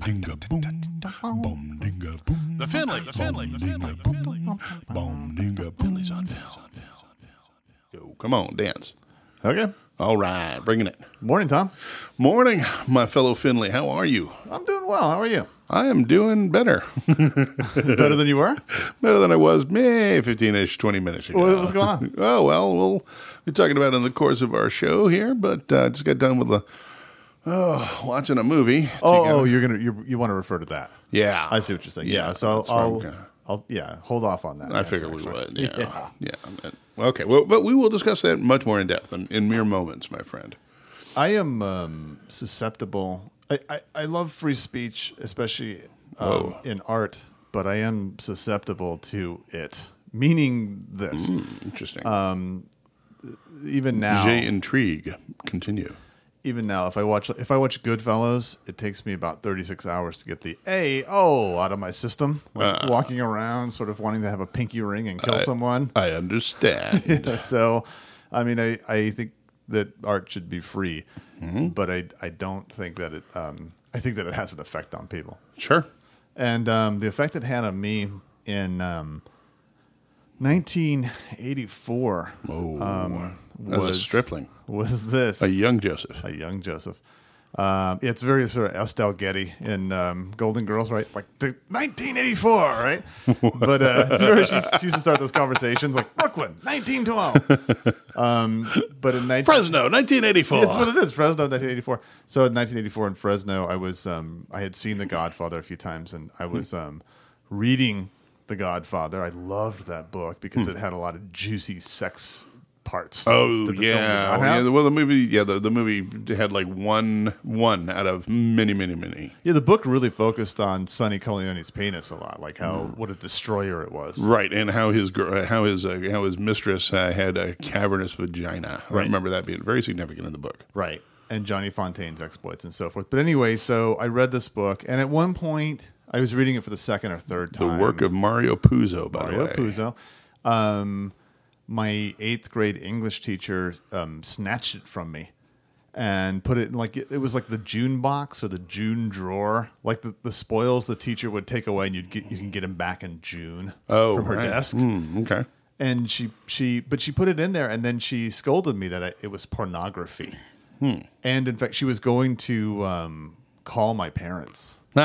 dinga boom, boom dinga boom. The Finley, the Finley, the Finley, the Finley. Boom dinga Finley's on film. Go, come on, dance. Okay. All right, bringing it. Morning, Tom. Morning, my fellow Finley. How are you? I'm doing well. How are you? I am doing better. Better than you were? better than I was, meh, 15 ish, 20 minutes ago. What- what's going on? Oh, well, we'll be talking about it in the course of our show here, but uh, just got done with a, oh, watching a movie. Oh, together. oh, you're gonna you you want to refer to that? yeah. I see what you're saying. Yeah. Yeah, so I'll, I'll, I'll yeah hold off on that. I answer, figured we actually. would. Yeah. Yeah. but- Okay. Well, but we will discuss that much more in depth in, in mere moments, my friend. I am um, susceptible. I, I, I love free speech, especially um, in art, but I am susceptible to it. Meaning this, Interesting. even now, J'ai intrigue. Continue. Even now, if I watch if I watch Goodfellas, it takes me about thirty six hours to get the a oh out of my system. Like Uh. walking around, sort of wanting to have a pinky ring and kill someone. I understand. so, I mean, I, I think that art should be free, Mm-hmm. but I I don't think that it. Um, I think that it has an effect on people, sure. and um, the effect it had on me in um, 1984 Oh, um, as a was stripling, Was this a young Joseph. a young Joseph? Um, it's very sort of Estelle Getty in um, Golden Girls, right? Like the 1984, right? but uh, she, she used to start those conversations like Brooklyn, 1912. um, but in 19, Fresno, 1984. That's what it is. Fresno, 1984. So in 1984 in Fresno, I was um, I had seen The Godfather a few times, and I was um, reading The Godfather. I loved that book because it had a lot of juicy sex parts. Hmm. Oh that the film did yeah, not yeah. Well, the movie, yeah, the, the movie had like one one out of many, many, many. Yeah, the book really focused on Sonny Corleone's penis a lot, like how Hmm. what a destroyer it was. Right, and how his gir- how his uh, how his mistress uh, had a cavernous vagina. I remember that being very significant in the book. Right. And Johnny Fontane's exploits and so forth. But anyway, so I read this book, and at one point, I was reading it for the second or third time. The work of Mario Puzo, by Mario the way. Mario Puzo. Um, my eighth grade English teacher um, snatched it from me and put it in like it was like the June box or the June drawer, like the, the spoils the teacher would take away, and you'd get you can get them back in June Oh, from her right. desk. Hmm, okay. And she she but she put it in there, and then she scolded me that I, it was pornography. Hmm. And in fact, she was going to um, call my parents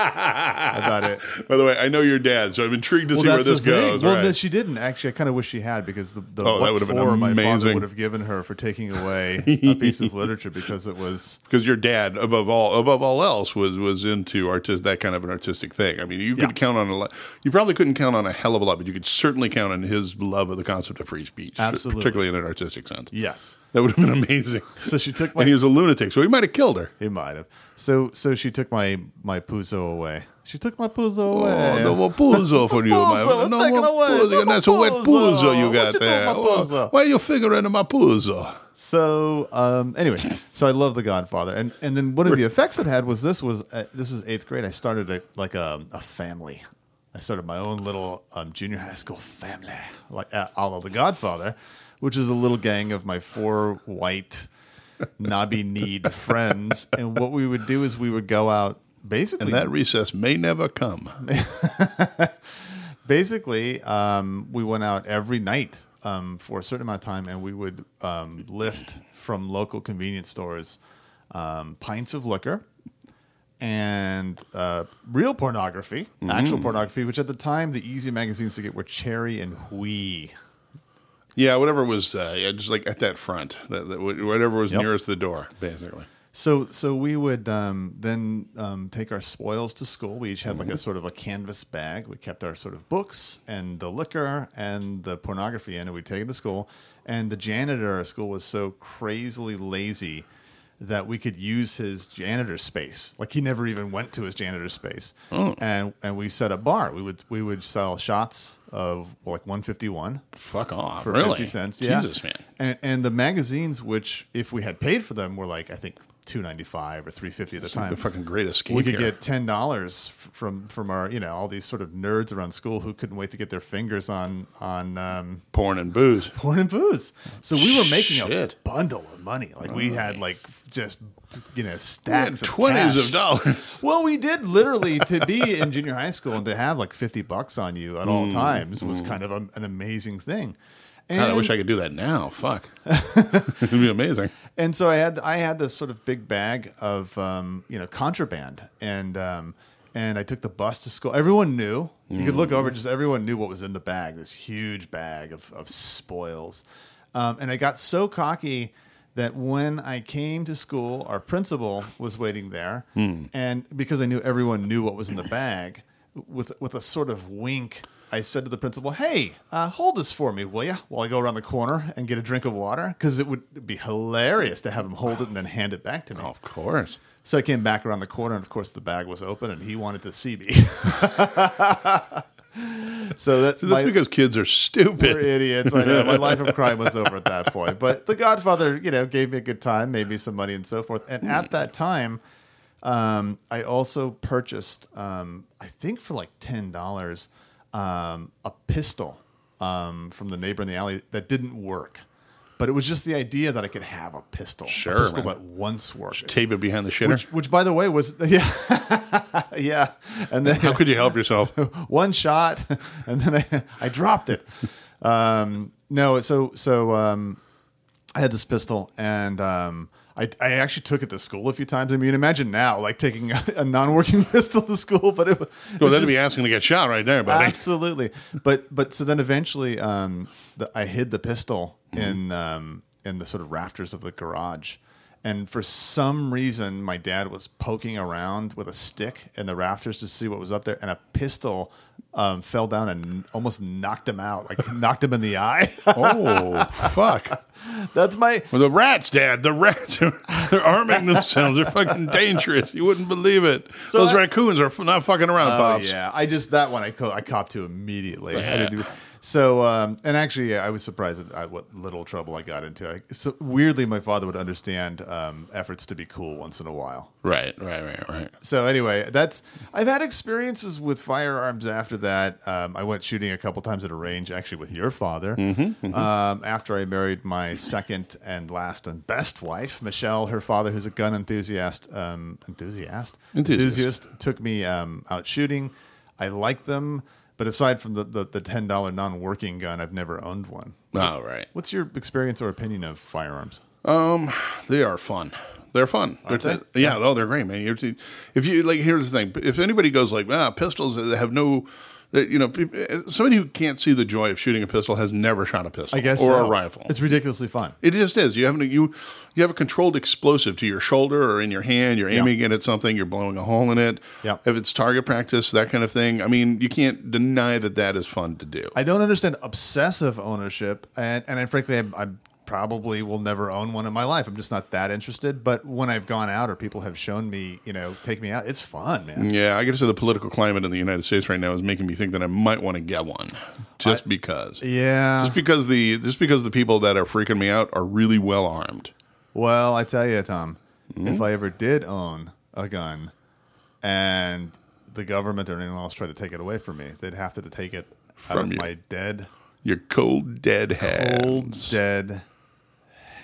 about it. By the way, I know your dad, so I'm intrigued to see where this goes. Well, right. no, she didn't actually. I kind of wish she had because the, the Oh, that would have been for my father amazing. would have given her for taking away a piece of literature because it was because your dad, above all, above all else, was was into artist that kind of an artistic thing. I mean, you could Yeah. count on a lot. You probably couldn't count on a hell of a lot, but you could certainly count on his love of the concept of free speech, Absolutely. particularly in an artistic sense. yes. That would have been amazing. So she took my. and he was a lunatic, so he might have killed her. he might have. So so she took my my puzo away. She took my puzo away. Oh, no more puzo for you, Puzo, man. No more away. puzo. No That's a wet puzo. you got you there. puzo? Why are you fingering in my puzo? So um, anyway, so I love The Godfather, and and then one of the effects it had was this was uh, this is eighth grade. I started a, like a, a family. I started my own little um, junior high school family, like uh, a la The Godfather, which is a little gang of my four white knobby kneed friends. And what we would do is we would go out basically And that recess may never come. basically, um, we went out every night um, for a certain amount of time, and we would um, lift from local convenience stores um, pints of liquor and uh, real pornography, actual pornography, which at the time the easy magazines to get were Cheri and Oui. Yeah, whatever was, uh, yeah, just like at that front, that, that, whatever was Yep. nearest the door, basically. So, so we would um, then um, take our spoils to school. We each had like a sort of a canvas bag. We kept our sort of books and the liquor and the pornography in, and we'd take it to school. And the janitor at our school was so crazily lazy that we could use his janitor space. Like he never even went to his janitor space. Hmm. And and we set a bar. We would we would sell shots of like 151 Fuck off. for really? 50 cents. Yeah. Jesus, man. And, and the magazines, which if we had paid for them, were like, I think two ninety five or three fifty at the time. The fucking greatest escape. we could here. get ten dollars from from our you know all these sort of nerds around school who couldn't wait to get their fingers on on um, porn and booze. porn and booze. So we were making Shit. a bundle of money. Like we had like just you know stacks of twenties cash. of dollars. Well, we did literally to be in junior high school and to have like fifty bucks on you at all times was kind of a, an amazing thing. And, God, I wish I could do that now. Fuck, it'd be amazing. and so I had I had this sort of big bag of um, you know contraband and um, and I took the bus to school. Everyone knew. You could look over, just everyone knew what was in the bag. This huge bag of of spoils, um, and I got so cocky that when I came to school, our principal was waiting there, and because I knew everyone knew what was in the bag, with with a sort of wink. I said to the principal, "Hey, uh, hold this for me, will you? While I go around the corner and get a drink of water, because it would be hilarious to have him hold it and then hand it back to me." Of course. So I came back around the corner, and of course the bag was open, and he wanted to see me. so that So my- that's because kids are we're stupid. idiots. I know my life of crime was over at that point. But The Godfather, you know, gave me a good time, made me some money, and so forth. And at that time, um, I also purchased, um, I think for like ten dollars, um, a pistol um, from the neighbor in the alley that didn't work. But it was just the idea that I could have a pistol, Sure, a pistol man. that once worked. Tape it behind the shitter. Which, which, by the way, was yeah, yeah. And then How could you help yourself? one shot, and then I, I dropped it. Um, no, so so um, I had this pistol, and um, I, I actually took it to school a few times. I mean, imagine now, like taking a, a non-working pistol to school, but it, was- it Well, was that'd be asking to get shot right there, buddy. Absolutely, but but so then eventually, um, the, I hid the pistol Mm-hmm. in um, in the sort of rafters of the garage, and for some reason, my dad was poking around with a stick in the rafters to see what was up there, and a pistol um, fell down and almost knocked him out, like knocked him in the eye. Oh, fuck. That's my Well, the rats, Dad. The rats. They're arming themselves. They're fucking dangerous. You wouldn't believe it. Those I- raccoons are not fucking around, Oh pops. yeah, I just that one I co- I copped to immediately. I Yeah. So um, and actually, yeah, I was surprised at, at what little trouble I got into. I, so weirdly, my father would understand um, efforts to be cool once in a while. Right, right, right, right. So anyway, that's I've had experiences with firearms after that. Um, I went shooting a couple times at a range, actually with your father. Mm-hmm, Um, after I married my second and last and best wife, Michelle, her father, who's a gun enthusiast, um, enthusiast, Enthusiast. took me um, out shooting. I like them, but aside from the the, the ten dollar non working gun, I've never owned one. All right. What's your experience or opinion of firearms? Um, They are fun. They're fun. Aren't They're- they? Yeah, oh, they're great, man. You're, if you like, here's the thing: if anybody goes like, ah, pistols have no, you know, eh, somebody who can't see the joy of shooting a pistol has never shot a pistol I guess or so. a uh, rifle. It's ridiculously fun. It just is. You have a, you you have a controlled explosive to your shoulder or in your hand. You're aiming it at something. You're blowing a hole in it. Yeah. If it's target practice, that kind of thing. I mean, you can't deny that that is fun to do. I don't understand obsessive ownership, and and I, frankly, I, I probably will never own one in my life. I'm just not that interested. But when I've gone out or people have shown me, you know, take me out, it's fun, man. yeah, I say the political climate in the United States right now is making me think that I might want to get one, just because. Yeah. Just because the just because the people that are freaking me out are really well armed. Well, I tell you, Tom, Hmm? if I ever did own a gun, and the government or anyone else tried to take it away from me, they'd have to take it out From of you. my dead, Your cold dead hands. cold, dead.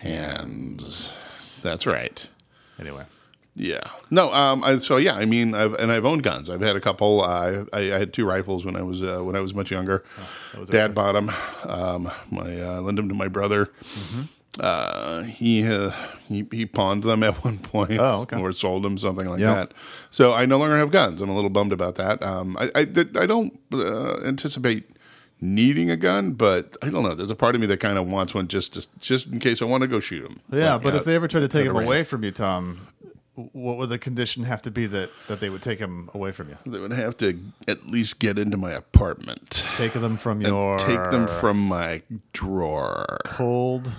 Hands. That's right. Anyway, Yeah. No. Um. I, so yeah. I mean, I've and I've owned guns. I've had a couple. Uh, I, I had two rifles when I was uh, when I was much younger. that was Dad bought them. Um. My uh, lent them to my brother. Mm-hmm. Uh. He uh, he he pawned them at one point. Oh, okay. Or sold them, something like Yeah. that. So I no longer have guns. I'm a little bummed about that. Um. I I, I don't uh, anticipate needing a gun, but I don't know. There's a part of me that kind of wants one just just just in case I want to go shoot them. yeah, but if they ever tried to take him away from you, Tom, what would the condition have to be that that they would take him away from you? They would have to at least get into my apartment. Take them from And your take them from my drawer. cold.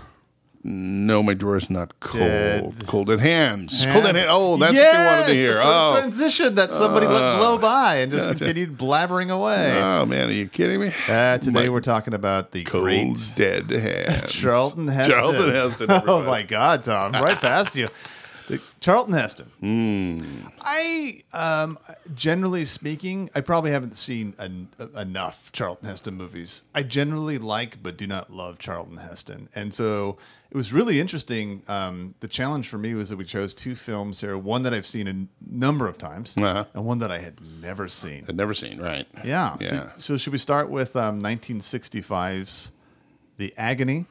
No, my drawer is not cold. Dead. Cold at hands. Cold at hands. hands. Oh, that's yes, what you wanted to hear. a Oh. transition that somebody let blow by and just gotcha. continued blabbering away. oh, man, are you kidding me? Uh, today My we're talking about the cold great dead hands. Charlton Heston. Charlton Heston. oh my God, Tom! Right past you. Charlton Heston. I, um, generally speaking, I probably haven't seen en- enough Charlton Heston movies. I generally like, but do not love Charlton Heston, and so it was really interesting. Um, the challenge for me was that we chose two films here: one that I've seen a number of times, Uh-huh. and one that I had never seen. I'd never seen, right? Yeah. Yeah. So, so should we start with um, 1965's The Agony?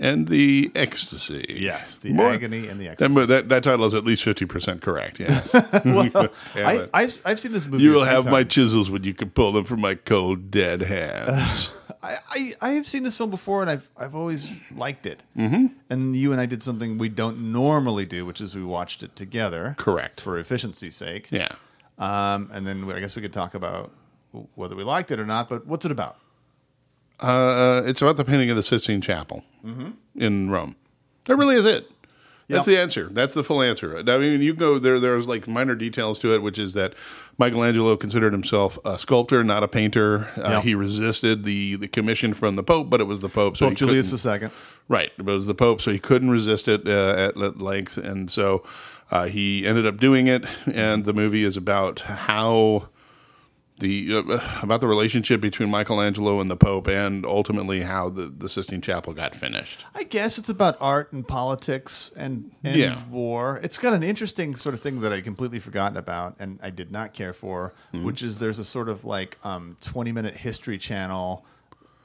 And the ecstasy. Yes, The More- Agony and the Ecstasy. mo- that, that title is at least 50% correct, yeah. well, I, I've, I've seen this movie. you will have my chisels when you can pull them from my cold, dead hands. I, I, I have seen this film before, and I've I've always liked it. Mm-hmm. And you and I did something we don't normally do, which is we watched it together. Correct. For efficiency's sake. yeah. Um, and then I guess we could talk about whether we liked it or not. But what's it about? Uh, it's about the painting of the Sistine Chapel in Rome. That really is it. That's the answer. That's the full answer. I mean, you go there. There's like minor details to it, which is that Michelangelo considered himself a sculptor, not a painter. Uh, Yeah. He resisted the the commission from the Pope, but it was the Pope. So Pope Julius II. Right, it was the Pope, so he couldn't resist it uh, at at length, and so uh, he ended up doing it. And the movie is about how the uh, about the relationship between Michelangelo and the Pope, and ultimately how the, the Sistine Chapel got finished. I guess it's about art and politics and, and Yeah. war. It's got an interesting sort of thing that I completely forgotten about and I did not care for, Hmm. which is there's a sort of like um, 20 minute history channel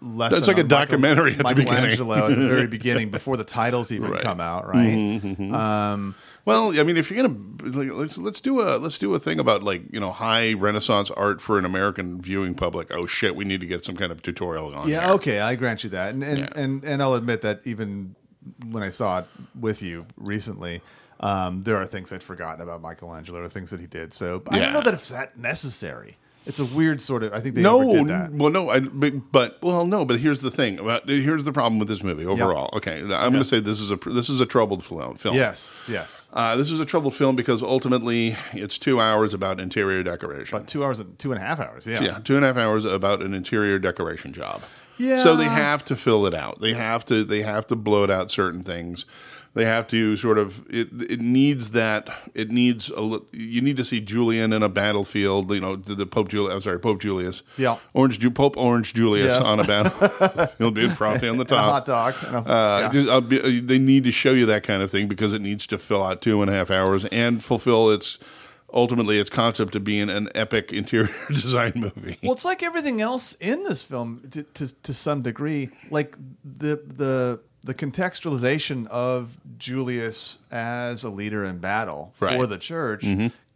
lesson. That's like a on Michael- documentary at the beginning. Michelangelo at the very beginning before the titles even Right. Mm-hmm, come out, right? Um, Well, I mean, if you're gonna like, let's let's do a let's do a thing about like you know high Renaissance art for an American viewing public. Oh shit, we need to get some kind of tutorial on. yeah, okay, I grant you that, and and, Yeah. and and I'll admit that even when I saw it with you recently. Um, there are things I'd forgotten about Michelangelo or things that he did. So I don't know that it's that necessary. It's a weird sort of. I think they no, overdid that. well, no, I, but, but well, no, but here's the thing. About, here's the problem with this movie overall. Okay, I'm going to say this is a this is a troubled film. Yes, yes. Uh, this is a troubled film because ultimately it's two hours about interior decoration. About two hours, two and a half hours. Yeah. yeah, two and a half hours about an interior decoration job. Yeah. So they have to fill it out. They have to. They have to bloat out certain things. They have to sort of. It. It needs that. It needs a. You need to see Julian in a battlefield. You know, the, the Pope Julius. I'm sorry, Pope Julius. Yeah. Orange Ju- Pope Orange Julius Yes. on a battlefield, being frothy on the top. hot dog. a- Uh, yeah. just, uh, they need to show you that kind of thing because it needs to fill out two and a half hours and fulfill its ultimately its concept of being an epic interior design movie. Well, it's like everything else in this film to, to, to some degree. Like the the the contextualization of Julius as a leader in battle Right. Mm-hmm. for the church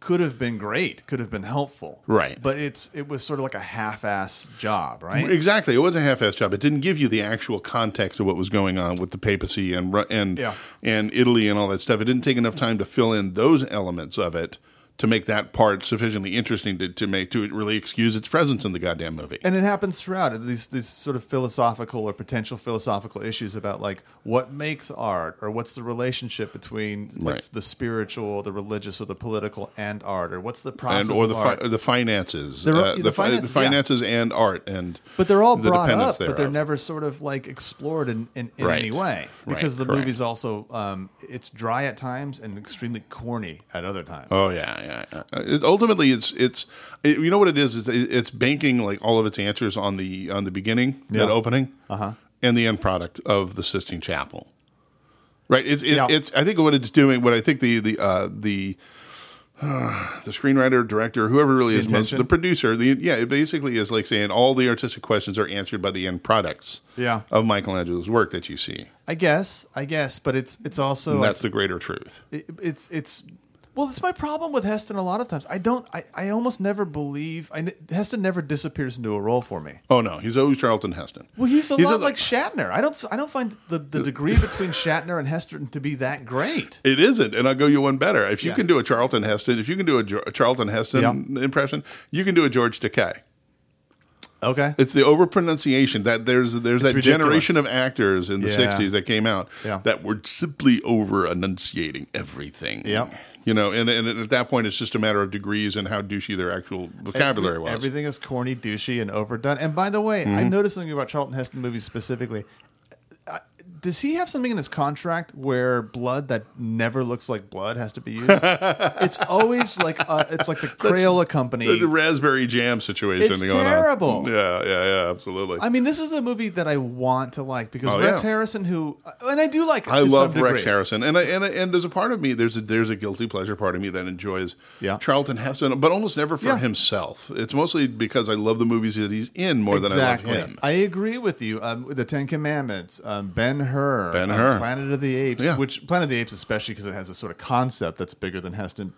could have been great, could have been helpful. Right. But it's it was sort of like a half-ass job, right? Exactly, it was a half-ass job. It didn't give you the actual context of what was going on with the papacy and and Yeah. and Italy and all that stuff. It didn't take enough time to fill in those elements of it to make that part sufficiently interesting to, to make to really excuse its presence in the goddamn movie. and it happens throughout these these sort of philosophical or potential philosophical issues about like what makes art or what's the relationship between like, Right. the spiritual, the religious, or the political and art, or what's the process and or the of fi- the finances, uh, the the, fi- finances, the yeah. and art, and But they're all the brought up, but they're never sort of like explored in, in, in Right. any way Right, because the correct. movie's also um, it's dry at times and extremely corny at other times. Oh yeah, yeah. yeah. Uh, It, ultimately, it's it's it, you know what it is is it, it's banking like all of its answers on the on the beginning that opening Uh-huh. and the end product of the Sistine Chapel. Right. It's it, Yeah. it's I think what it's doing. What I think the the uh, the the screenwriter, director, whoever really is most, the producer, the yeah, it basically is like saying all the artistic questions are answered by the end products Yeah. of Michelangelo's work that you see. I guess, I guess, but it's it's also And that's the greater truth. it, it's it's well, it's my problem with Heston. A lot of times, I don't, I, I almost never believe. I, Heston never disappears into a role for me. Oh no, he's always Charlton Heston. Well, he's a lot a- like Shatner. I don't, I don't find the, the uh, degree between Shatner and Heston to be that great. It isn't, and I'll go you one better. If you Yeah. can do a Charlton Heston, if you can do a, a Charlton Heston impression, you can do a George Takei. Okay, It's the overpronunciation that there's there's that ridiculous. generation of actors in the Yeah. '60s that came out Yeah. that were simply over enunciating everything. Yep. You know, and, and at that point, it's just a matter of degrees and how douchey their actual vocabulary was. Everything is corny, douchey, and overdone. And by the way, Mm-hmm. I noticed something about Charlton Heston movies specifically. Does he have something in his contract where blood that never looks like blood has to be used? it's always like uh, it's like the Crayola company. The, the raspberry jam situation It's going terrible. on. Yeah, yeah, yeah, absolutely. I mean, this is a movie that I want to like because Oh, Rex yeah. Harrison, who and I do like, I to love Rex. Harrison, and I, and I, and there's a part of me there's a there's a guilty pleasure part of me that enjoys Yeah. Charlton Heston, but almost never for Yeah. himself. It's mostly because I love the movies that he's in more than I love him. I agree with you. Um, the Ten Commandments, um, Ben Hur, Ben Hur. Planet of the Apes, Yeah. which Planet of the Apes, especially because it has a sort of concept that's bigger than Heston.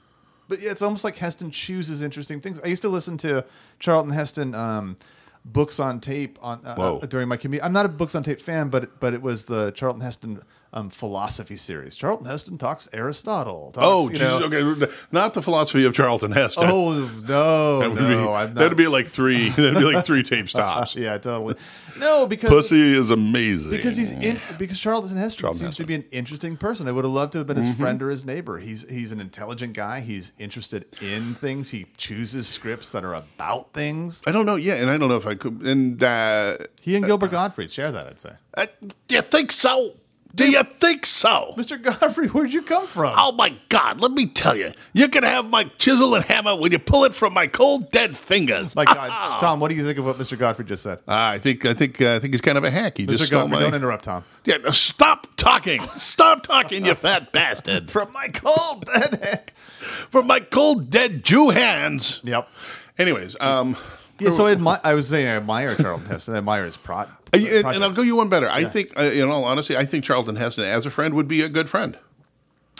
But yeah, it's almost like Heston chooses interesting things. I used to listen to Charlton Heston um, books on tape on uh, Whoa. uh, during my commute. I'm not a books on tape fan, but but it was the Charlton Heston um, philosophy series. Charlton Heston talks Aristotle. Talks, Oh, Jesus, okay, not the philosophy of Charlton Heston. Oh no, that would no, be, not. that'd be like three. That'd be like three tape stops. yeah, totally. No, because Pussy is amazing because he's in because Charlton Heston Charlton seems to be an interesting person. I would have loved to have been his Mm-hmm. friend or his neighbor. He's he's an intelligent guy. He's interested in things. He chooses scripts that are about things. I don't know. Yeah, and I don't know if I could. And uh, He and Gilbert Gottfried share that. I'd say, uh, do you think so? Do you think so? Mr. Godfrey, where'd you come from? Oh my God! Let me tell you, you can have my chisel and hammer when you pull it from my cold dead fingers. My God, Tom, what do you think of what Mr. Godfrey just said? Ah, I think I think uh, I think he's kind of a hack. He Mr. just stole Godfrey, my. don't interrupt, Tom. yeah, no, stop talking! Stop talking, you fat bastard! From my cold dead hands. From my cold dead Jew hands. Yep. Anyways, um, Yeah, so I, admi- I was saying I admire Charlton Heston. I admire his and, and I'll go you one better. I think, uh, in all honesty, I think Charlton Heston as a friend would be a good friend.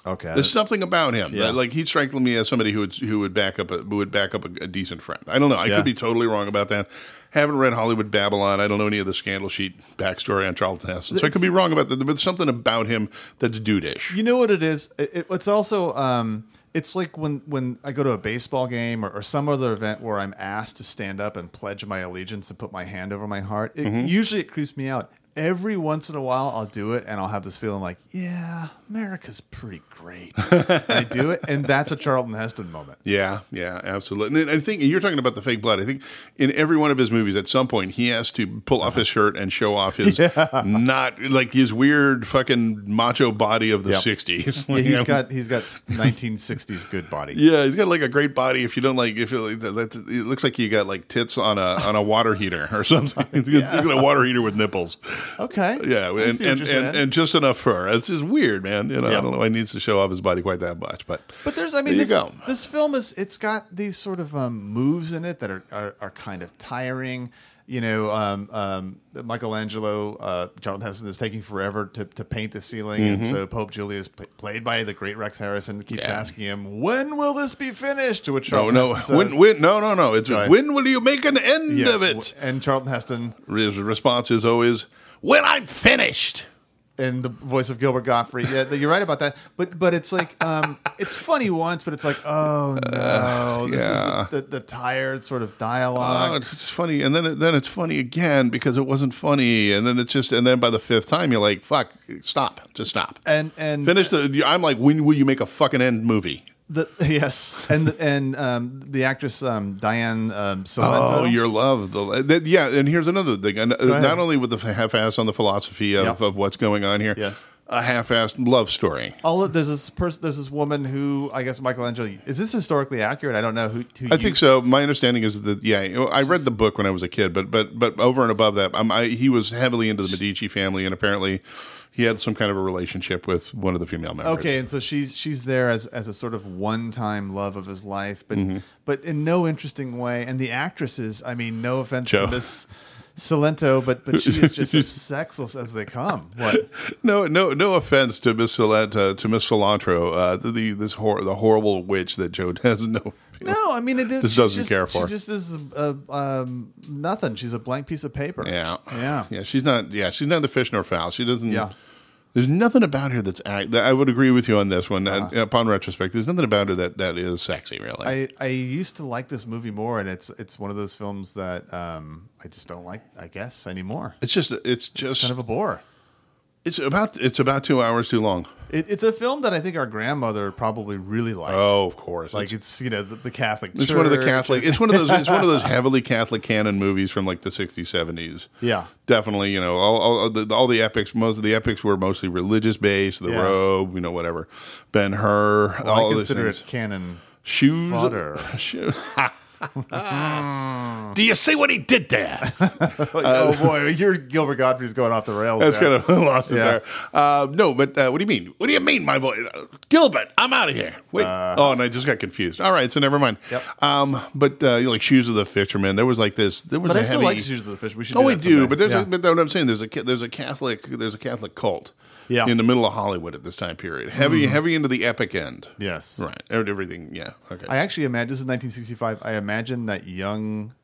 Okay. There's something about him. Yeah. that, like he strikes me as somebody who would who would back up a who would back up a, a decent friend. I don't know. I Yeah. could be totally wrong about that. Haven't read Hollywood Babylon. I don't know any of the scandal sheet backstory on Charlton Heston, so I could be wrong about that. But there's something about him that's dudeish. You know what it is? It, it- it's also um, it's like when when I go to a baseball game or, or some other event where I'm asked to stand up and pledge my allegiance and put my hand over my heart. It, Mm-hmm. Usually it creeps me out. Every once in a while I'll do it and I'll have this feeling like, yeah, America's pretty great. I do it, and that's a Charlton Heston moment. Yeah, yeah, absolutely. And I think you're talking about the fake blood. I think in every one of his movies, at some point, he has to pull off his shirt and show off his not like his weird fucking macho body of the Yep. '60s. Yeah, Like, he's um, got he's got 1960s good body. Yeah, he's got like a great body. If you don't like, if you, that, it looks like you got like tits on a on a water heater or something. He's got, a water heater with nipples. Okay. Yeah, and and, and, and just enough fur. It's just weird, man. You know, Yeah. I don't know why he needs to show off his body quite that much, but But there's, I mean, There you this, go. this film is, it's got these sort of um, moves in it that are, are, are kind of tiring. You know, um, um, Michelangelo, uh, Charlton Heston is taking forever to, to paint the ceiling. And so Pope Julius, p- played by the great Rex Harrison, keeps Mm-hmm. Yeah. asking him, when will this be finished? To which no, Charlton no, Heston says, when, when, no, no, no. It's Right. when will you make an end Yes, of it? And Charlton Heston, His response is always, "When I'm finished." In the voice of Gilbert Gottfried. Yeah, you're right about that. But but it's like um, it's funny once, but it's like oh no, this yeah. is the, the, the tired sort of Oh, dialogue. it's funny, and then it, then it's funny again because it wasn't funny, and then it's just, and then by the fifth time you're like, "Fuck, stop, just stop." and and Finish the. I'm like, when will you make a fucking end movie? The, yes, and and um, the actress um, Diane um, Cilento. Oh, your love. The, that, yeah, and here's another thing. And, uh, not only with the half-ass on the philosophy of, of what's going on here, Yes. a half-assed love story. all there's this person, there's this woman who I guess Michelangelo. Is this historically accurate? I don't know who. who I think so. My understanding is that yeah, I read the book when I was a kid, but but but over and above that, um, I, he was heavily into the Medici family, and apparently he had some kind of a relationship with one of the female members. Okay, and so she's she's there as as a sort of one time love of his life, but Mm-hmm. but in no interesting way. And the actresses, I mean, no offense Joe. to Miss Cilento, but but she is just as sexless as they come. What? No, no, no offense to Miss Cilantro, to Miss Cilantro, uh, the, the this hor- the horrible witch that Joe has no. No, I mean, it Just doesn't care for. She just is uh, um, nothing. She's a blank piece of paper. Yeah, Yeah. yeah. She's not. Yeah, she's not the fish nor fowl. She doesn't. Yeah. There's nothing about her that's. Act, that I would agree with you on this one. Uh, Uh-huh. upon retrospect, there's nothing about her that that is sexy. Really. I, I used to like this movie more, and it's it's one of those films that um, I just don't like. I guess anymore. it's just. It's It's just. kind of a bore. It's about it's about two hours too long. It, it's a film that I think our grandmother probably really liked. Oh, of course. like it's, it's you know the, the Catholic. it's one of the Church. Catholic. It's one of those. It's one of those heavily Catholic canon movies from like the '60s, '70s. Yeah. definitely. You know, all, all the all the epics. Most of the epics were mostly religious based. The Yeah. Robe, you know, whatever. Ben Hur. Well, all I consider it canon. shoes. fodder. Shoe- Do you see what he did there? oh boy, your Gilbert Godfrey's going off the rails. That's there. kind of lost it Yeah. there. Uh, no, but uh, what do you mean? What do you mean, my boy? Uh, Gilbert, I'm out of here. Wait. oh, and I just got confused. All right, so never mind. Yep. Um, but uh, you know, like Shoes of the Fisherman, there was like this. There was But a I still heavy. like Shoes of the Fish. We should. Oh, do we that do, someday. but there's Yeah. a, but what I'm saying there's a ca- there's a Catholic there's a Catholic cult. Yeah. In the middle of Hollywood at this time period, heavy mm-hmm. heavy into the epic end. yes. Right. Everything. Yeah. Okay. I actually imagine this is 1965. I imagine that young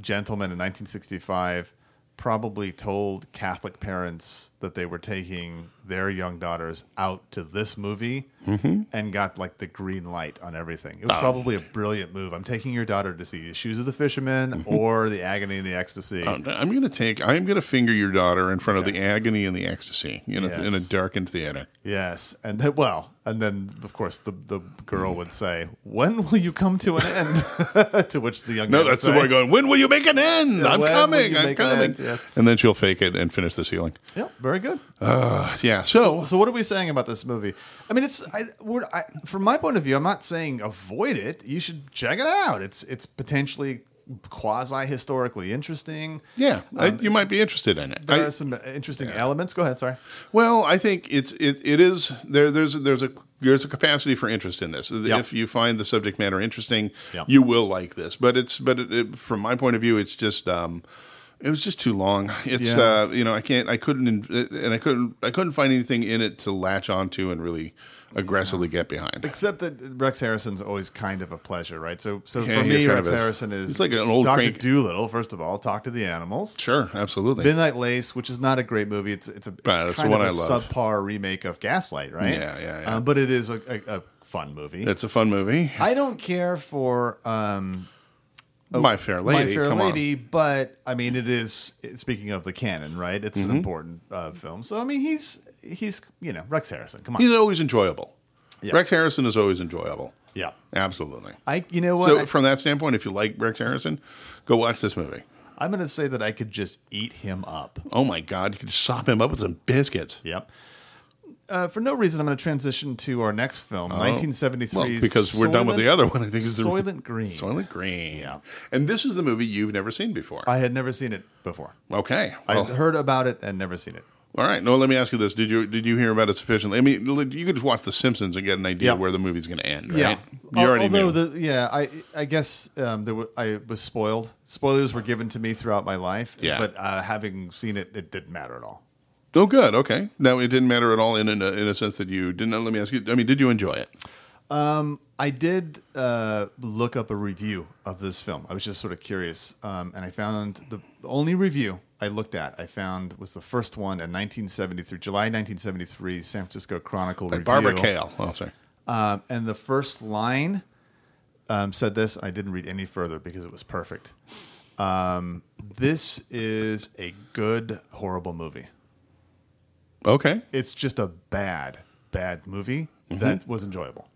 gentleman in 1965 probably told Catholic parents that they were taking their young daughters out to this movie Mm-hmm. and got like the green light on everything. Oh. It was probably a brilliant move. I'm taking your daughter to see the Shoes of the Fisherman Mm-hmm. or the Agony and the Ecstasy. I'm going to take. I'm going to finger your daughter in front of the agony and the ecstasy in a, in a darkened theater. Yes, and then well, and then of course the the girl would say, "When will you come to an end?" to which the young No, that's the boy going. When will you make an end? Yeah, I'm coming. I'm make an coming. Yes. And then she'll fake it and finish the ceiling. Yeah, very good. Yeah. So, So what are we saying about this movie? I mean, it's I, we're, I, from my point of view. I'm not saying avoid it. You should check it out. It's it's potentially quasi historically interesting. yeah, I, you might be interested in it. There I- are some interesting elements. Go ahead. Sorry. well, I think it's it, it is there. There's there's a there's a capacity for interest in this. If you find the subject matter interesting, Yep. you will like this. But it's but it, it, from my point of view, it's just. Um, it was just too long. It's Yeah. uh, you know I can't I couldn't and I couldn't I couldn't find anything in it to latch onto and really aggressively get behind. Except that Rex Harrison's always kind of a pleasure, right? So, so Yeah, for me, Rex. Harrison is He's like an old Doctor. Doolittle. First of all, talk to the animals. Sure, absolutely. Midnight Lace, which is not a great movie. It's it's a it's Right, kind of I a love. subpar remake of Gaslight, right? Yeah, yeah, yeah. Uh, but it is a, a, a fun movie. it's a fun movie. I don't care for um, My Fair Lady. My Fair come Lady, but I mean, it is. Speaking of the canon, right? It's Mm-hmm. an important uh, film. So I mean, he's he's you know Rex Harrison. Come on, on. He's always enjoyable. Yeah. Rex Harrison is always enjoyable. yeah. Absolutely. I you know what? So I, from that standpoint, if you like Rex Harrison, go watch this movie. I'm going to say that I could just eat him up. Oh my God, you could just sop him up with some biscuits. Yep. Uh, for no reason, I'm going to transition to our next film, 1973. Oh. Well, because we're done with the other one, I think is the Soylent Green. Soylent Green. Yeah. And this is the movie you've never seen before. I had never seen it before. okay. I'd heard about it and never seen it. all right. No, let me ask you this: Did you did you hear about it sufficiently? I mean, you could just watch The Simpsons and get an idea Yeah. where the movie's going to end. Right? Yeah. You already Although knew. the yeah, I I guess um, there were, I was spoiled. Spoilers were given to me throughout my life. Yeah. But uh, having seen it, it didn't matter at all. Oh, good. Okay. Now it didn't matter at all in in a, in a sense that you didn't. Let me ask you. I mean, did you enjoy it? I did uh, look up a review of this film. I was just sort of curious, um, and I found the only review I looked at. I found was the first one in 1973, July 1973, San Francisco Chronicle By review. Barbara Kale. Oh, sorry. Um, and the first line um, said this. I didn't read any further because it was perfect. Um, this is a good, horrible movie. Okay. It's just a bad, bad movie Mm-hmm. that was enjoyable.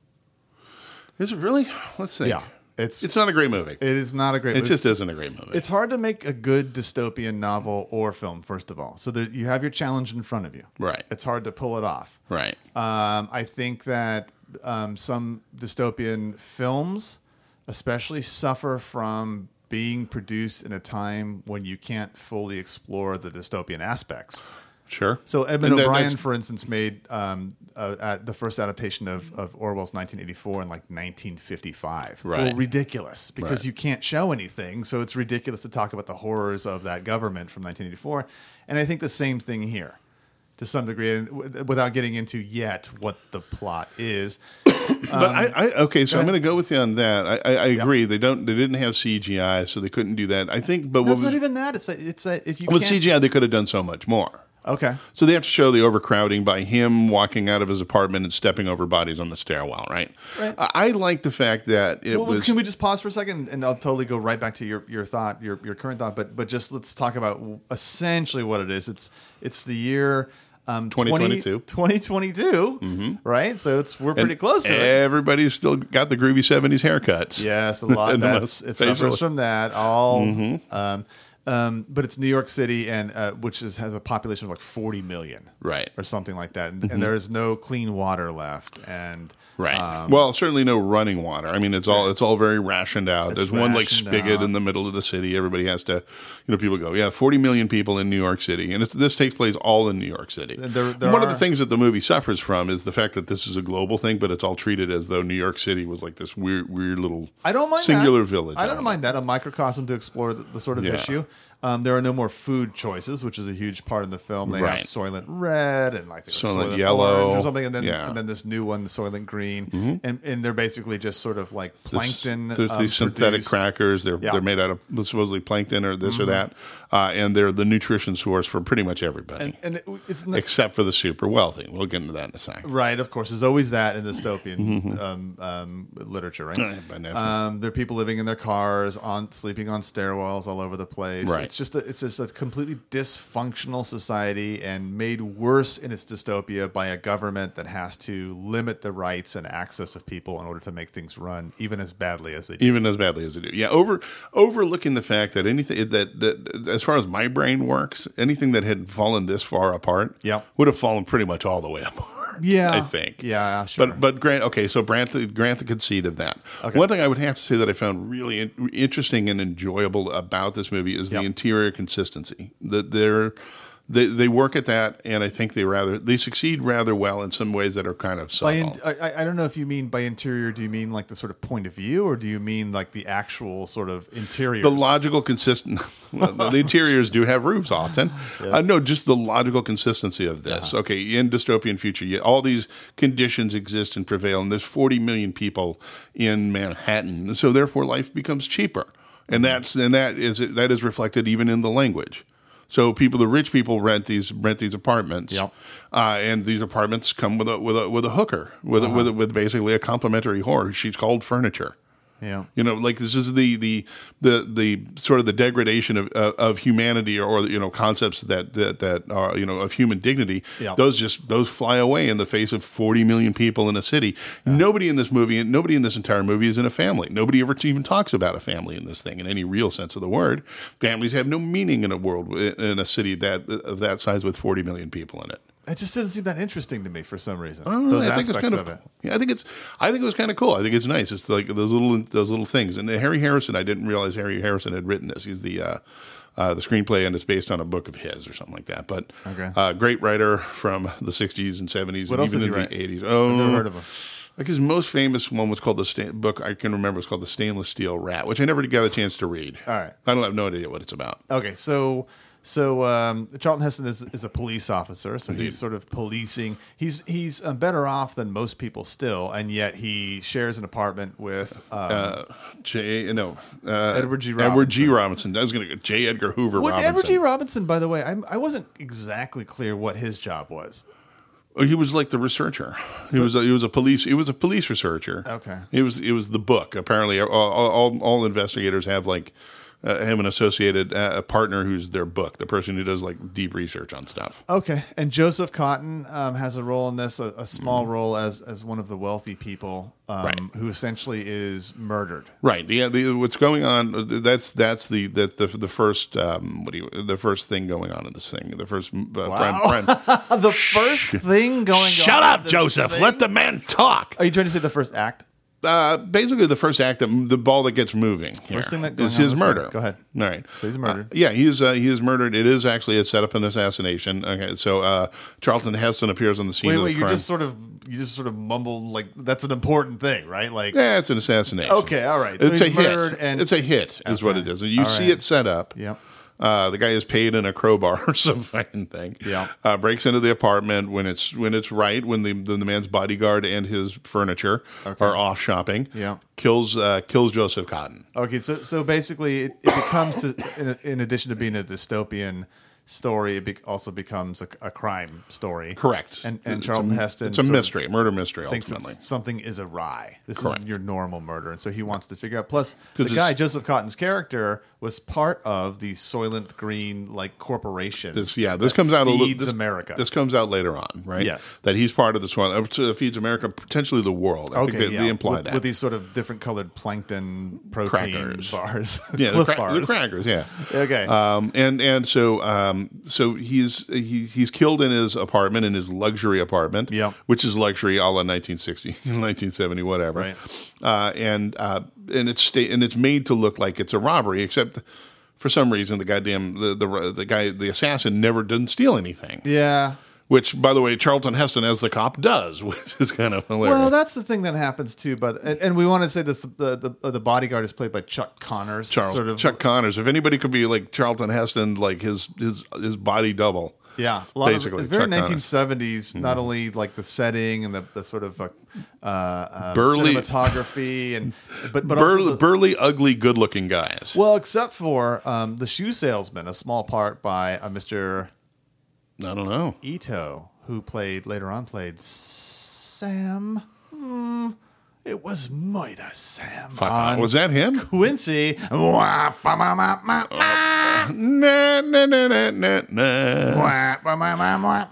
Is it really? Let's see. Yeah, it's It's not a great movie. it is not a great. It movie. just isn't a great movie. It's hard to make a good dystopian novel or film, first of all. So there, you have your challenge in front of you. Right. It's hard to pull it off. right. Um, I think that um, some dystopian films, especially, suffer from being produced in a time when you can't fully explore the dystopian aspects. Sure. So Edmund O'Brien, for instance, made um, uh, at the first adaptation of, of Orwell's 1984 in like 1955. Right. Well, ridiculous because Right. you can't show anything, so it's ridiculous to talk about the horrors of that government from 1984. And I think the same thing here, to some degree, and w- without getting into yet what the plot is. but I, I okay, so I'm Um, going to go with you on that. I, I, I agree. They don't. They didn't have CGI, so they couldn't do that. I think, but what That's was, not even that. It's a, it's a, if you with CGI, they could have done so much more. Okay. So they have to show the overcrowding by him walking out of his apartment and stepping over bodies on the stairwell, right? Right. I, I like the fact that it Well, was. can we just pause for a second, and I'll totally go right back to your, your thought, your, your current thought, but but just let's talk about essentially what it is. It's it's the year um, 2022. 2022, right? So it's we're pretty And close to it. Everybody's still got the groovy '70s haircuts. Yes, a lot. That's it suffers from that. All, um, um, but it's New York City, and uh, which is, has a population of like 40 million, Right. or something like that, and, and there is no clean water left, and Right. um, well, certainly no running water. I mean, it's all it's all very rationed out. There's one like spigot out. in the middle of the city. Everybody has to, you know, people go, yeah, 40 million people in New York City, and it's, this takes place all in New York City. There- there one of the things that the movie suffers from is the fact that this is a global thing, but it's all treated as though New York City was like this weird, weird little I don't mind singular that. village. I don't know. mind that a microcosm to explore the, the sort of Yeah. issue. Um, there are no more food choices, which is a huge part of the film. They Right. have Soylent Red and like Soylent Soylent Yellow. Orange or something, and then Yeah. Mm-hmm. and then this new one, the Soylent Green, and and they're basically just sort of like This- plankton. There's um, these synthetic produced- crackers. They're Yeah. Mm-hmm. they're made out of supposedly plankton or this or that, uh, and they're the nutrition source for pretty much everybody, and, and it, it's not, except for the super wealthy. We'll get into that in a second. Right, of course. There's always that in dystopian um, um, literature, right? By. Um, there are people living in their cars, on sleeping on stairwells all over the place. Right. It's just a, it's just a completely dysfunctional society, and made worse in its dystopia by a government that has to limit the rights and access of people in order to make things run even as badly as they do. even as badly as they do. Yeah, over overlooking the fact that anything that, that as far as my brain works, anything that had fallen this far apart, Yeah. would have fallen pretty much all the way apart. Yeah, I think. Yeah, sure. But but grant okay, so grant the grant the conceit of that. One thing I would have to say that I found really in, interesting and enjoyable about this movie is Yep. the interior consistency. That they're they they work at that, and I think they rather they succeed rather well in some ways that are kind of by subtle. in, I, I don't know if you mean by interior. Do you mean like the sort of point of view, or do you mean like the actual sort of interior? the logical consistent well, the interiors do have roofs often uh, no just the logical consistency of this okay in dystopian future you, all these conditions exist and prevail and there's 40 million people in manhattan so therefore life becomes cheaper and that's and that is that is reflected even in the language. So people the rich people rent these rent these apartments. Yep. uh, and these apartments come with a with a with a hooker with a, with a, with basically a complimentary whore. She's called furniture Yeah. you know, like this is the the the the sort of the degradation of of, of humanity, or you know, concepts that that that are you know of human dignity. Yeah. Those just those fly away in the face of forty million people in a city. Nobody in this movie, and nobody in this entire movie is in a family. Nobody ever even talks about a family in this thing in any real sense of the word. Families have no meaning in a world in a city that of that size with forty million people in it. It just doesn't seem that interesting to me for some reason. Uh, Those I think it's aspects kind of, of, it. Yeah, I think it's. I think it was kind of cool. I think it's nice. It's like those little those little things. And Harry Harrison, I didn't realize Harry Harrison had written this. He's the uh, uh, the screenplay, and it's based on a book of his or something like that. But Okay. uh, great writer from the '60s and '70s, What and else even did in he the write? '80s. Oh, I've never heard of him. Like his most famous one was called the sta- book I can remember was called the Stainless Steel Rat, which I never got a chance to read. All right. I don't have no idea what it's about. Okay, so so um, Charlton Heston is, is a police officer, so Indeed. he's sort of policing. He's he's uh, better off than most people still, and yet he shares an apartment with. Um, Uh, J. No, uh, Edward G. Edward G. Robinson. I was going to go J. Edgar Hoover. Would Robinson. Edward G. Robinson, by the way, I'm, I wasn't exactly clear what his job was. Oh, He was like the researcher. He was a, he was a police he was a police researcher. Okay. It was it was the book. Apparently, all all, all investigators have like uh, have an associated uh, a partner who's their book, the person who does like deep research on stuff. Okay, and Joseph Cotten um, has a role in this, a, a small Mm-hmm. role as as one of the wealthy people um, Right. who essentially is murdered. Right. The, the what's going on? That's that's the the the, the first um, what do you the first thing going on in this thing. The first uh, prime, prime. the first thing going. Shut in up, Joseph. thing- Let the man talk. Are you trying to say the first act? Uh, basically, the first act, the, the ball that gets moving. Here First thing that on Is his murder. Go ahead. All right. So he's murdered. Uh, yeah, he is. Uh, he is murdered. It is actually a set up an assassination. Okay, so uh, Charlton Heston appears on the scene Wait, wait, you just sort of you just sort of mumbled like that's an important thing, right? Like yeah, it's an assassination. Okay, all right. So it's a hit. and- it's a hit, is what it is. You All see right. it set up. Yep. Uh, the guy is paid in a crowbar or some fucking thing. Yeah. Uh, breaks into the apartment when it's when it's right when the when the man's bodyguard and his furniture are off shopping. Yeah. Kills uh, kills Joseph Cotten. Okay, so so basically, it, it becomes to in, in addition to being a dystopian story, be- also becomes a, a crime story. Correct. And and It's Charlton a, Heston It's a mystery, a murder mystery. Thinks Ultimately, something is awry. This Correct. isn't your normal murder, and so he wants to figure out. Plus, the guy Joseph Cotten's character was part of the Soylent Green like corporation. This yeah, this comes out a little. feeds This, America. This comes out later on, right? Yes. that he's part of the one. Uh, feeds America, potentially the world. I think they, yeah, they imply with, that. with these sort of different colored plankton protein Crackers. bars, yeah, the, cra- the crackers. Yeah. Okay. Um, and and so um, so he's he, he's killed in his apartment in his luxury apartment, Yep. which is luxury all in 1960, 1970, whatever. Right. Uh, and uh, and it's sta- and it's made to look like it's a robbery, except for some reason the goddamn the the, the guy the assassin never didn't steal anything. Yeah. Which, by the way, Charlton Heston as the cop does, which is kind of hilarious. Well, that's the thing that happens too. But and, and we want to say this: the, the the bodyguard is played by Chuck Connors. Charles sort of, Chuck Connors. If anybody could be like Charlton Heston, like his his his body double. Yeah, a lot Basically, of it's very Chuck Connors. 1970s. Not only like the setting and the, the sort of uh, uh, um, Burly- cinematography, and but but Burly, also the, burly, ugly, good-looking guys. well, except for um, the shoe salesman, a small part by uh, Mr. I don't know. Ito, who played later on played Sam. Hmm, it was Mighty Sam. Fuck, on was that him? Quincy? Wah.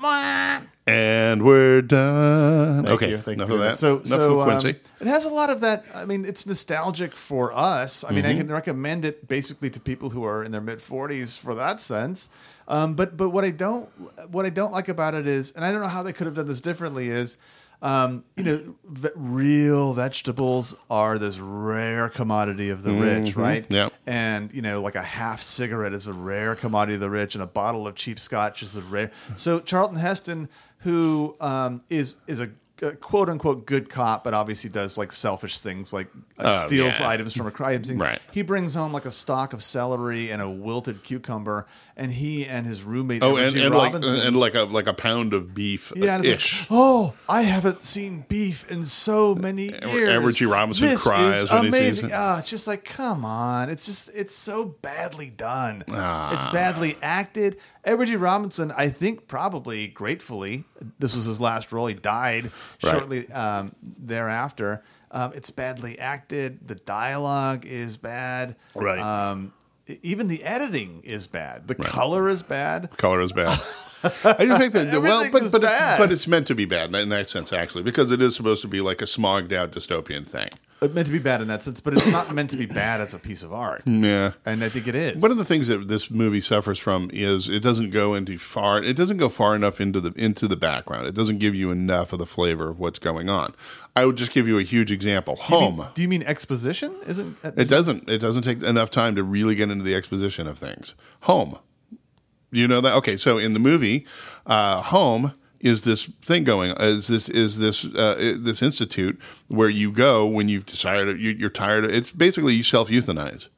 Wah. And we're done. Thank okay, you, thank enough you of that. So, enough so of Quincy. um, it has a lot of that. I mean, it's nostalgic for us. I mean, Mm-hmm. I can recommend it basically to people who are in their mid forties for that sense. Um, but but what I don't what I don't like about it is, and I don't know how they could have done this differently, is. Um, you know, v- real vegetables are this rare commodity of the rich, right? Mm-hmm. Yep. And you know, like a half cigarette is a rare commodity of the rich, and a bottle of cheap scotch is a rare. So Charlton Heston, who um, is is a, a quote unquote good cop, but obviously does like selfish things, like uh, Oh, steals yeah. items from a crime scene. Right. He brings home like a stalk of celery and a wilted cucumber, and he and his roommate Oh, and, and like Robinson. and like a like a pound of beef yeah, and it's ish. like, oh, I haven't seen beef in so many years. Edward G. Robinson this cries when he sees amazing. it. Ah, it's just like, come on. It's just, it's so badly done. Ah. It's badly acted. Edward G. Robinson, I think, probably gratefully, this was his last role. He died Right. shortly um, thereafter. Um, it's badly acted. The dialogue is bad. Right. Um, even the editing is bad. The color is bad. Color is bad. I just think that well, but but it, but it's meant to be bad in that sense actually because it is supposed to be like a smogged out dystopian thing. It meant to be bad in that sense, but it's not meant to be bad as a piece of art. Yeah. And I think it is. One of the things that this movie suffers from is it doesn't go into far. It doesn't go far enough into the into the background. It doesn't give you enough of the flavor of what's going on. I would just give you a huge example. Home. Do you mean exposition? Isn't It doesn't. It doesn't take enough time to really get into the exposition of things. Home. You know that? Okay, so in the movie, uh, home is this thing going? Is this is this uh, this institute where you go when you've decided you, you're tired? Of, it's basically you self euthanize.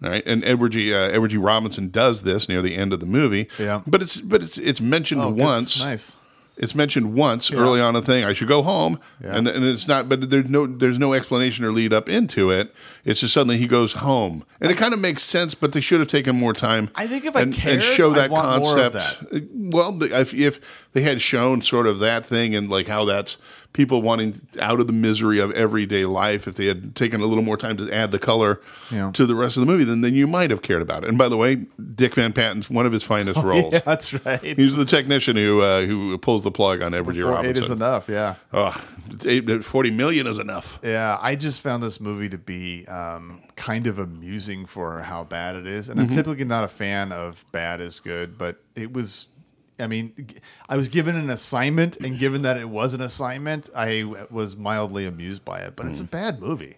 Right, and Edward G. Uh, Edward G. Robinson does this near the end of the movie. Yeah. but it's but it's it's mentioned Oh, once. Nice. It's mentioned once early on the thing. I should go home, Yeah. and and it's not. But there's no there's no explanation or lead up into it. It's just suddenly he goes home, and it kind of makes sense. But they should have taken more time. I think if I and, cared, and show that want more of concept. Well, if, if they had shown sort of that thing and like how that's people wanting out of the misery of everyday life, if they had taken a little more time to add the color Yeah. to the rest of the movie, then then you might have cared about it. And by the way, Dick Van Patten's one of his finest roles. Oh, Yeah, that's right. He's the technician who uh, who pulls the plug on Edward G. Four- Robinson. Eight is enough. Yeah. Oh, eight, 40 million is enough. Yeah, I just found this movie to be um, kind of amusing for how bad it is, Mm-hmm. and I'm typically not a fan of bad is good, but it was. I mean, I was given an assignment, and given that it was an assignment, I was mildly amused by it. But it's a Mm. bad movie,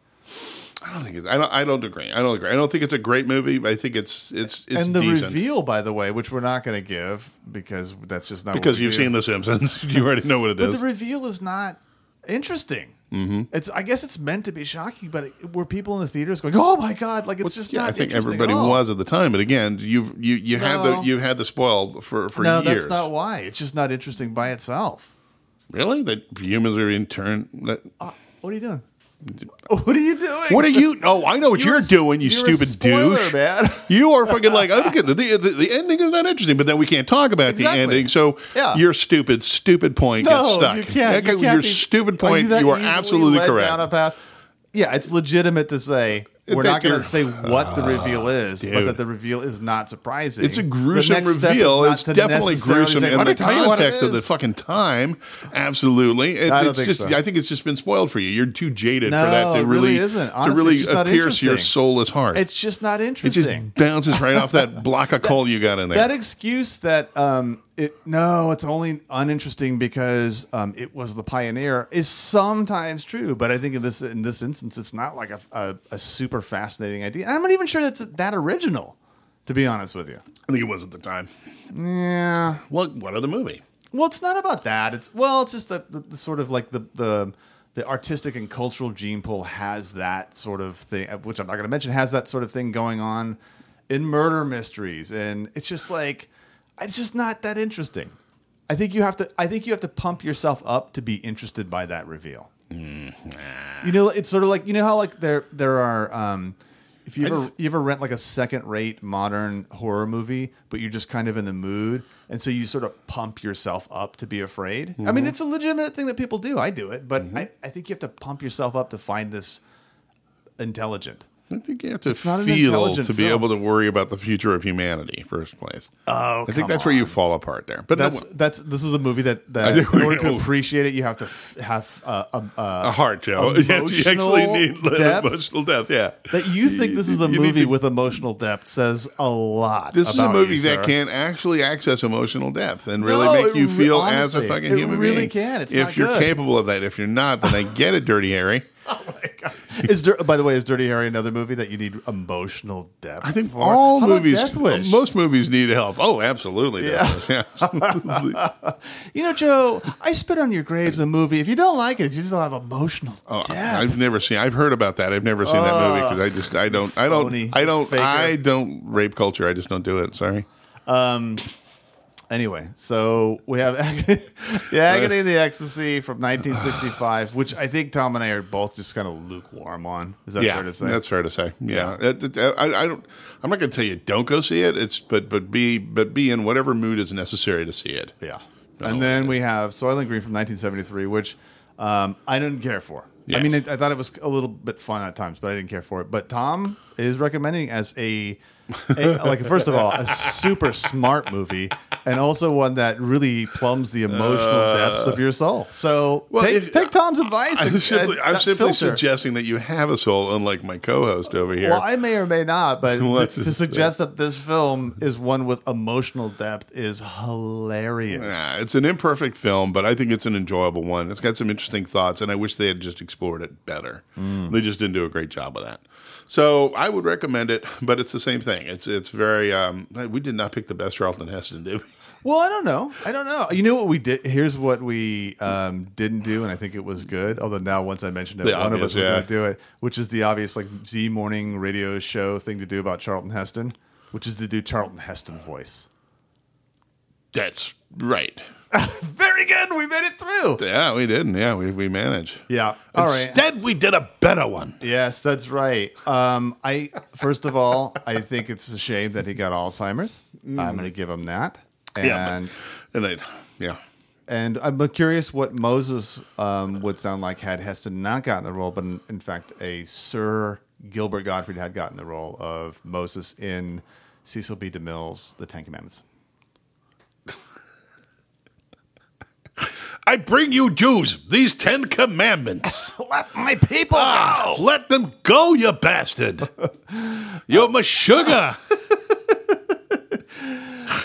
I don't think it's. I don't. I don't agree. I don't agree. I don't think it's a great movie. But I think it's it's it's and the decent. reveal, by the way, which we're not going to give because that's just not what because you've do. seen The Simpsons. you already know what it But is. the reveal is not interesting. Mm-hmm. It's I guess it's meant to be shocking, but it, were people in the theaters going, "Oh my god!" Like it's just yeah, not. I think everybody at was at the time. But again, you've you you had the No. you had the spoil for for No, years. that's not why. It's just not interesting by itself. really that humans are in turn. That, Uh, what are you doing? What are you doing? What are you? Oh, I know what you're, a- doing, you you're a stupid spoiler, douche. man. You are fucking like okay. The, the, the ending is not interesting, but then we can't talk about Exactly. the ending. So Yeah. your stupid, stupid point No, gets stuck. you can't. Okay, you can't your be- stupid Are point, that you are absolutely correct. Down a path? Yeah, it's legitimate to say we're not going to say what the reveal is, but that the reveal is not surprising. It's a gruesome next step is reveal. It's definitely gruesome say, in "Let the tell you what it context of the fucking time. Absolutely, It- I don't it's think just. so. I think it's just been spoiled for you. You're too jaded No, for that to really really isn't. to really it's just not pierce your soulless heart. It's just not interesting. it just bounces right off that block of coal you got in there. that excuse that um, it no, it's only uninteresting because um, it was the pioneer is sometimes true, but I think in this in this instance, it's not like a, a, a super fascinating idea. I'm not even sure that's that original, to be honest with you. I think it was at the time. Yeah, What? What other movie? Well, it's not about that. It's well, it's just the, the, the sort of like the the the artistic and cultural gene pool has that sort of thing, which I'm not going to mention, has that sort of thing going on in murder mysteries, and it's just like it's just not that interesting. I think you have to. I think you have to pump yourself up to be interested by that reveal. You know, it's sort of like you know how like there there are. Um, if you ever just- you ever rent like a second rate modern horror movie, but you're just kind of in the mood, and so you sort of pump yourself up to be afraid. I Mm-hmm. mean, it's a legitimate thing that people do. I do it, but I, I think you have to pump yourself up to find this intelligent. I think you have to it's not feel to be film. able to worry about the future of humanity. First place. Oh, I think that's where you fall apart there. But That's no, that's this is a movie that that in order to appreciate it, you have to f- have uh, a, a, a heart, Joe. Yes, you actually emotional need depth. emotional depth. Yeah. that you think this is a You movie to- with emotional depth says a lot. This is a movie you, that can actually access emotional depth and really No, make you feel honestly, as a fucking it human really being. can. It's if you're good. capable of that. If you're not, then I get it, Dirty Harry. Is Dir- by the way, is Dirty Harry another movie that you need emotional depth? I think for? all How movies, most movies need help. Oh, absolutely. Yeah. Yeah. absolutely. you know, Joe, I spit on your graves. A movie. If you don't like it, you just don't have emotional Oh, depth. I've never seen. I've heard about that. I've never seen that movie ah, because I just I don't I don't I don't faker. I don't rape culture. I just don't do it. Sorry. Um, Anyway, so we have the Agony and the Ecstasy from 1965, which I think Tom and I are both just kind of lukewarm on. Is that yeah, fair to say? that's fair to say. Yeah, It- it- I, I don't. I'm not going to tell you don't go see it. It's but but be but be in whatever mood is necessary to see it. Yeah. And then we have Soylent Green from 1973, which um, I didn't care for. I mean, it, I thought it was a little bit fun at times, but I didn't care for it. But Tom is recommending as a, a like first of all, a super smart movie, and also one that really plumbs the emotional depths of your soul. So Well, take, if- take Tom's advice. I'm and- simply, I'm simply suggesting that you have a soul, unlike my co-host over here. Well, I may or may not, but to, to suggest that this film is one with emotional depth is hilarious. Yeah, it's an imperfect film, but I think it's an enjoyable one. It's got some interesting thoughts, and I wish they had just explored it better. Mm. They just didn't do a great job of that. So I would recommend it, but it's the same thing. It's it's very. Um, we did not pick the best Charlton Heston, did we? Well, I don't know. I don't know. You know what we did? Here's what we um, didn't do, and I think it was good. Although now, once I mentioned it, The one of us was yeah. going to do it, which is the obvious like Z morning radio show thing to do about Charlton Heston, which is to do Charlton Heston voice. That's right. Very good. We made it through. Yeah, we didn't. Yeah, we we managed. Yeah. All right. Instead, we did a better one. Yes, that's right. Um, I first of all, I think it's a shame that he got Alzheimer's. I'm going to give him that. And Yeah, but- and I, yeah. And I'm curious what Moses um, would sound like had Heston not gotten the role, but in, in fact, a Sir Gilbert Gottfried had gotten the role of Moses in Cecil B. DeMille's The Ten Commandments. I bring you Jews these Ten Commandments. Let my people Ah, let them go, you bastard. You're my sugar.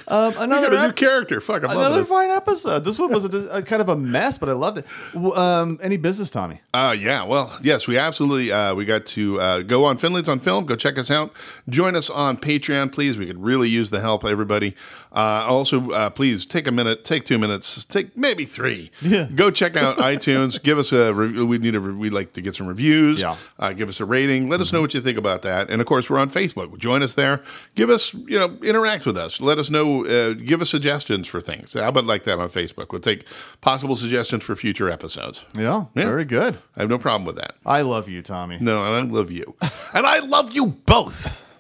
Um, another got a new ep- character. Fuck, I love another fine episode. This one was a, a kind of a mess, but I loved it. Um, any business, Tommy? Uh, yeah, well, yes, we absolutely uh, we got to uh, go on Finland's on Film. Go check us out. Join us on Patreon, please. We could really use the help, everybody. Uh, also, uh, please take a minute, take two minutes, take maybe three. Yeah. Go check out iTunes. Give us a review. We need a. re- We'd like to get some reviews. Yeah. Uh, give us a rating. Let us know what you think about that. And of course, we're on Facebook. Join us there. Give us, you know, interact with us. Let us know know, uh, give us suggestions for things. How about like that on Facebook? We'll take possible suggestions for future episodes. Yeah, Yeah. very good. I have no problem with that. I love you, Tommy. No, I love you, and I love you both.